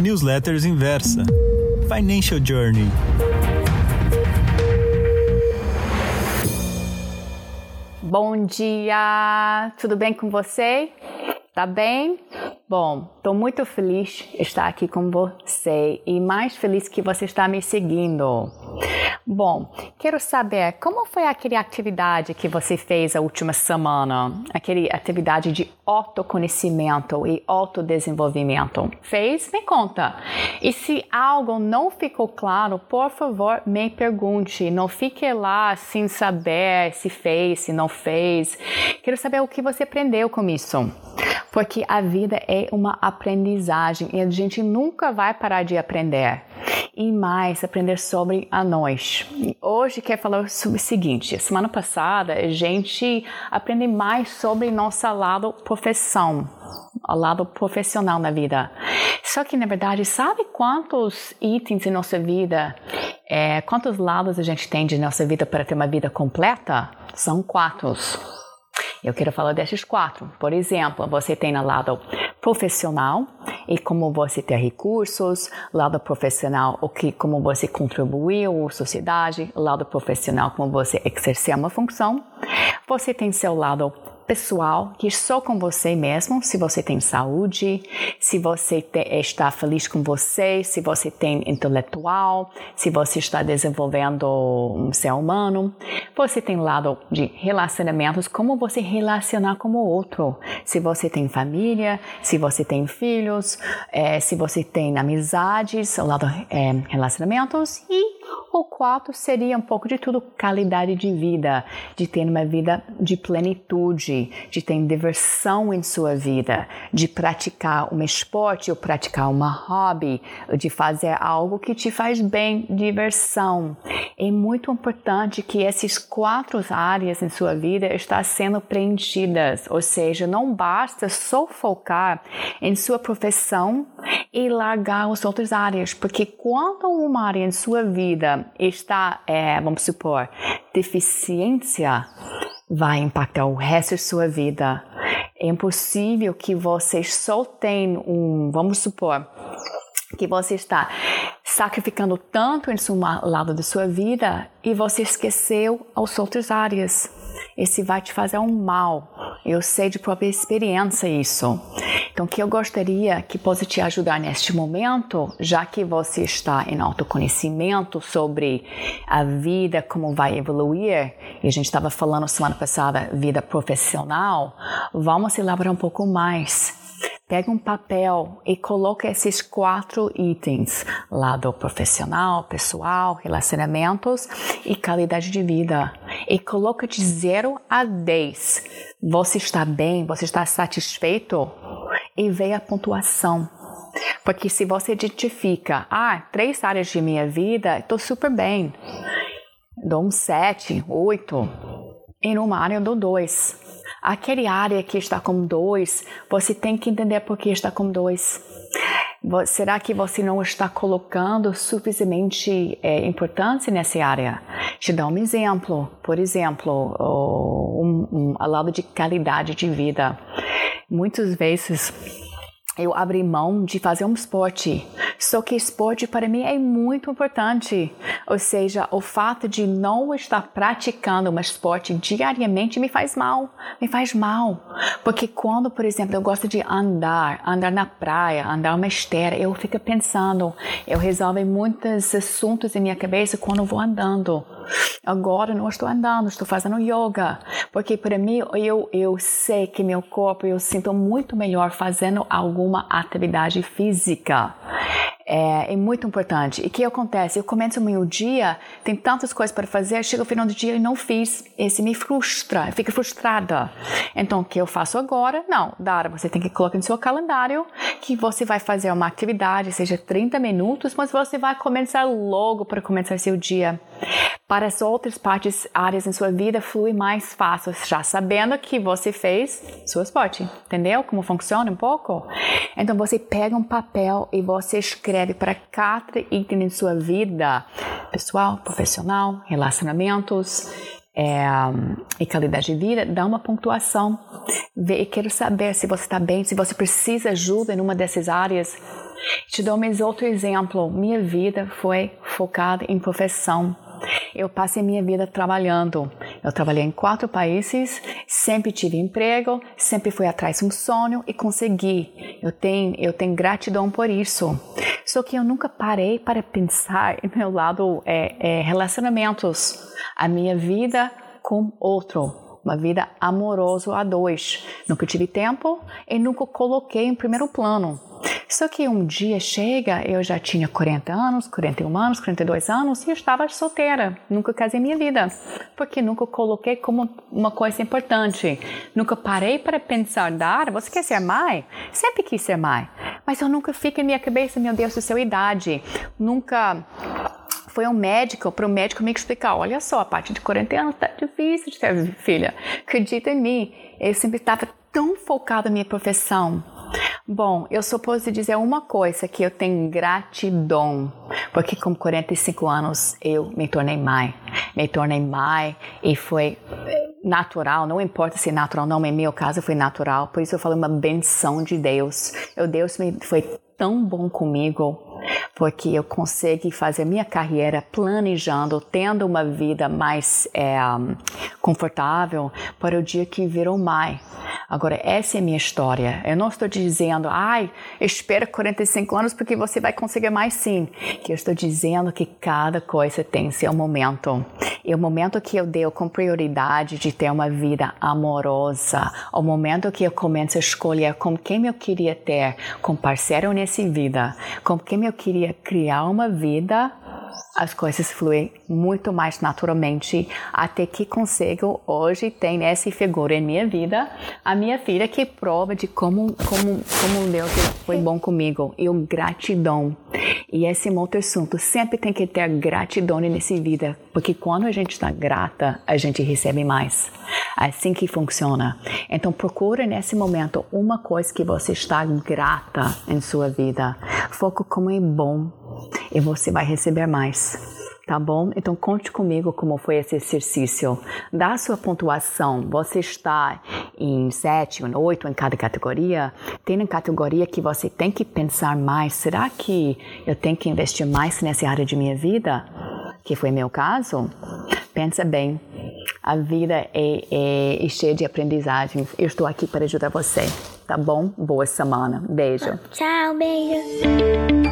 Newsletters Inversa, Financial Journey. Bom dia, tudo bem com você? Tá bem? Bom, estou muito feliz de estar aqui com você e mais feliz que você está me seguindo. Bom, quero saber como foi aquela atividade que você fez a última semana, aquela atividade de autoconhecimento e autodesenvolvimento. Fez? Me conta. E se algo não ficou claro, por favor, me pergunte. Não fique lá sem saber se fez, se não fez. Quero saber o que você aprendeu com isso porque a vida é uma aprendizagem e a gente nunca vai parar de aprender. E mais, aprender sobre a nós. Hoje quero falar sobre o seguinte: semana passada a gente aprendeu mais sobre nosso lado profissão, o lado profissional na vida. Só que na verdade, sabe quantos itens em nossa vida, é, quantos lados a gente tem de nossa vida para ter uma vida completa? São quatro. Eu quero falar desses quatro. Por exemplo, você tem o lado profissional e como você tem recursos, lado profissional, o que como você contribuiu à sociedade, lado profissional, como você exercer uma função. Você tem seu lado pessoal, que é só com você mesmo, se você tem saúde, se você te, está feliz com você, se você tem intelectual, se você está desenvolvendo um ser humano. Você tem lado de relacionamentos, como você relacionar com o outro. Se você tem família, se você tem filhos, é, se você tem amizades, lado é, relacionamentos e o quarto seria um pouco de tudo qualidade de vida, de ter uma vida de plenitude, de ter diversão em sua vida, de praticar um esporte ou praticar uma hobby, de fazer algo que te faz bem, diversão. É muito importante que essas quatro áreas em sua vida estão sendo preenchidas, ou seja, não basta só focar em sua profissão e largar as outras áreas, porque quando uma área em sua vida está, é, vamos supor, deficiência, vai impactar o resto da sua vida. É impossível que você só tenha um, vamos supor, que você está sacrificando tanto em seu lado da sua vida e você esqueceu as outras áreas. Esse vai te fazer um mal. Eu sei de própria experiência isso. Então, o que eu gostaria que possa te ajudar neste momento, já que você está em autoconhecimento sobre a vida, como vai evoluir, e a gente estava falando semana passada, vida profissional, vamos elaborar um pouco mais. Pega um papel e coloca esses quatro itens: lado profissional, pessoal, relacionamentos e qualidade de vida. E coloca de 0 a 10. Você está bem? Você está satisfeito? E vê a pontuação. Porque se você identifica, ah, três áreas de minha vida, estou super bem. Dou um 7, 8. E numa área eu dou 2. Aquele área que está com 2, você tem que entender por que está com 2. Será que você não está colocando suficientemente é, importância nessa área? Te dar um exemplo. Por exemplo, um, um, ao lado de qualidade de vida. Muitas vezes eu abri mão de fazer um esporte. Só que esporte para mim é muito importante. Ou seja, o fato de não estar praticando um esporte diariamente me faz mal. Me faz mal. Porque quando, por exemplo, eu gosto de andar, andar na praia, andar uma esteira, eu fico pensando, eu resolvo muitos assuntos em minha cabeça quando vou andando. Agora não estou andando, estou fazendo yoga, porque para mim eu, eu sei que meu corpo eu sinto muito melhor fazendo alguma atividade física é, é, muito importante. E o que acontece? Eu começo o meu dia, tem tantas coisas para fazer, chega o final do dia e não fiz. Esse me frustra, fico frustrada. Então, o que eu faço agora? Não, Dara, você tem que colocar no seu calendário que você vai fazer uma atividade, seja 30 minutos, mas você vai começar logo para começar seu dia. Para as outras partes, áreas em sua vida, flui mais fácil, já sabendo que você fez seu esporte. Entendeu como funciona um pouco? Então, você pega um papel e você escreve para cada item de sua vida, pessoal, profissional, relacionamentos é, e qualidade de vida, dá uma pontuação. Vê, quero saber se você está bem, se você precisa ajuda em uma dessas áreas. Te dou mais outro exemplo. Minha vida foi focada em profissão. Eu passei minha vida trabalhando. Eu trabalhei em quatro países, sempre tive emprego, sempre fui atrás de um sonho e consegui. Eu tenho, eu tenho gratidão por isso. Só que eu nunca parei para pensar em meu lado é, é, relacionamentos, a minha vida com outro uma vida amorosa a dois. Nunca tive tempo e nunca coloquei em primeiro plano. Só que um dia chega, eu já tinha 40 anos, 41 anos, 42 anos e eu estava solteira. Nunca casei minha vida, porque nunca coloquei como uma coisa importante. Nunca parei para pensar, Dara, você quer ser mãe? Sempre quis ser mãe. Mas eu nunca fico em minha cabeça, meu Deus, do seu idade. Nunca foi um médico, para o médico me explicar, olha só, a partir de 40 anos tá difícil de ter filha. Acredita em mim. Eu sempre estava tão focada na minha profissão. Bom, eu só posso dizer uma coisa, que eu tenho gratidão, porque com 45 anos eu me tornei mãe. Me tornei mãe e foi natural, não importa se é natural ou não, em meu caso foi natural, por isso eu falo uma benção de Deus. O Deus me foi tão bom comigo, porque eu consegui fazer minha carreira planejando, tendo uma vida mais é, confortável para o dia que virou mãe. Agora, essa é a minha história. Eu não estou dizendo, ai, espera 45 anos porque você vai conseguir mais sim. Que eu estou dizendo que cada coisa tem seu momento. E o momento que eu dei com prioridade de ter uma vida amorosa, o momento que eu começo a escolher com quem eu queria ter, com parceiro nessa vida, com quem eu queria criar uma vida as coisas fluem muito mais naturalmente até que consigo hoje ter essa figura em minha vida. A minha filha que prova de como como como Deus foi bom comigo. E o gratidão e esse outro assunto sempre tem que ter gratidão nessa vida porque quando a gente está grata a gente recebe mais. Assim que funciona. Então procura nesse momento uma coisa que você está grata em sua vida. Foco como é bom e você vai receber mais. Tá bom? Então conte comigo como foi esse exercício. Dá sua pontuação. Você está em 7, 8 em cada categoria? Tem uma categoria que você tem que pensar mais. Será que eu tenho que investir mais nessa área de minha vida? Que foi meu caso? Pensa bem. A vida é, é, é cheia de aprendizagem. Eu estou aqui para ajudar você. Tá bom? Boa semana. Beijo. Tchau, beijo.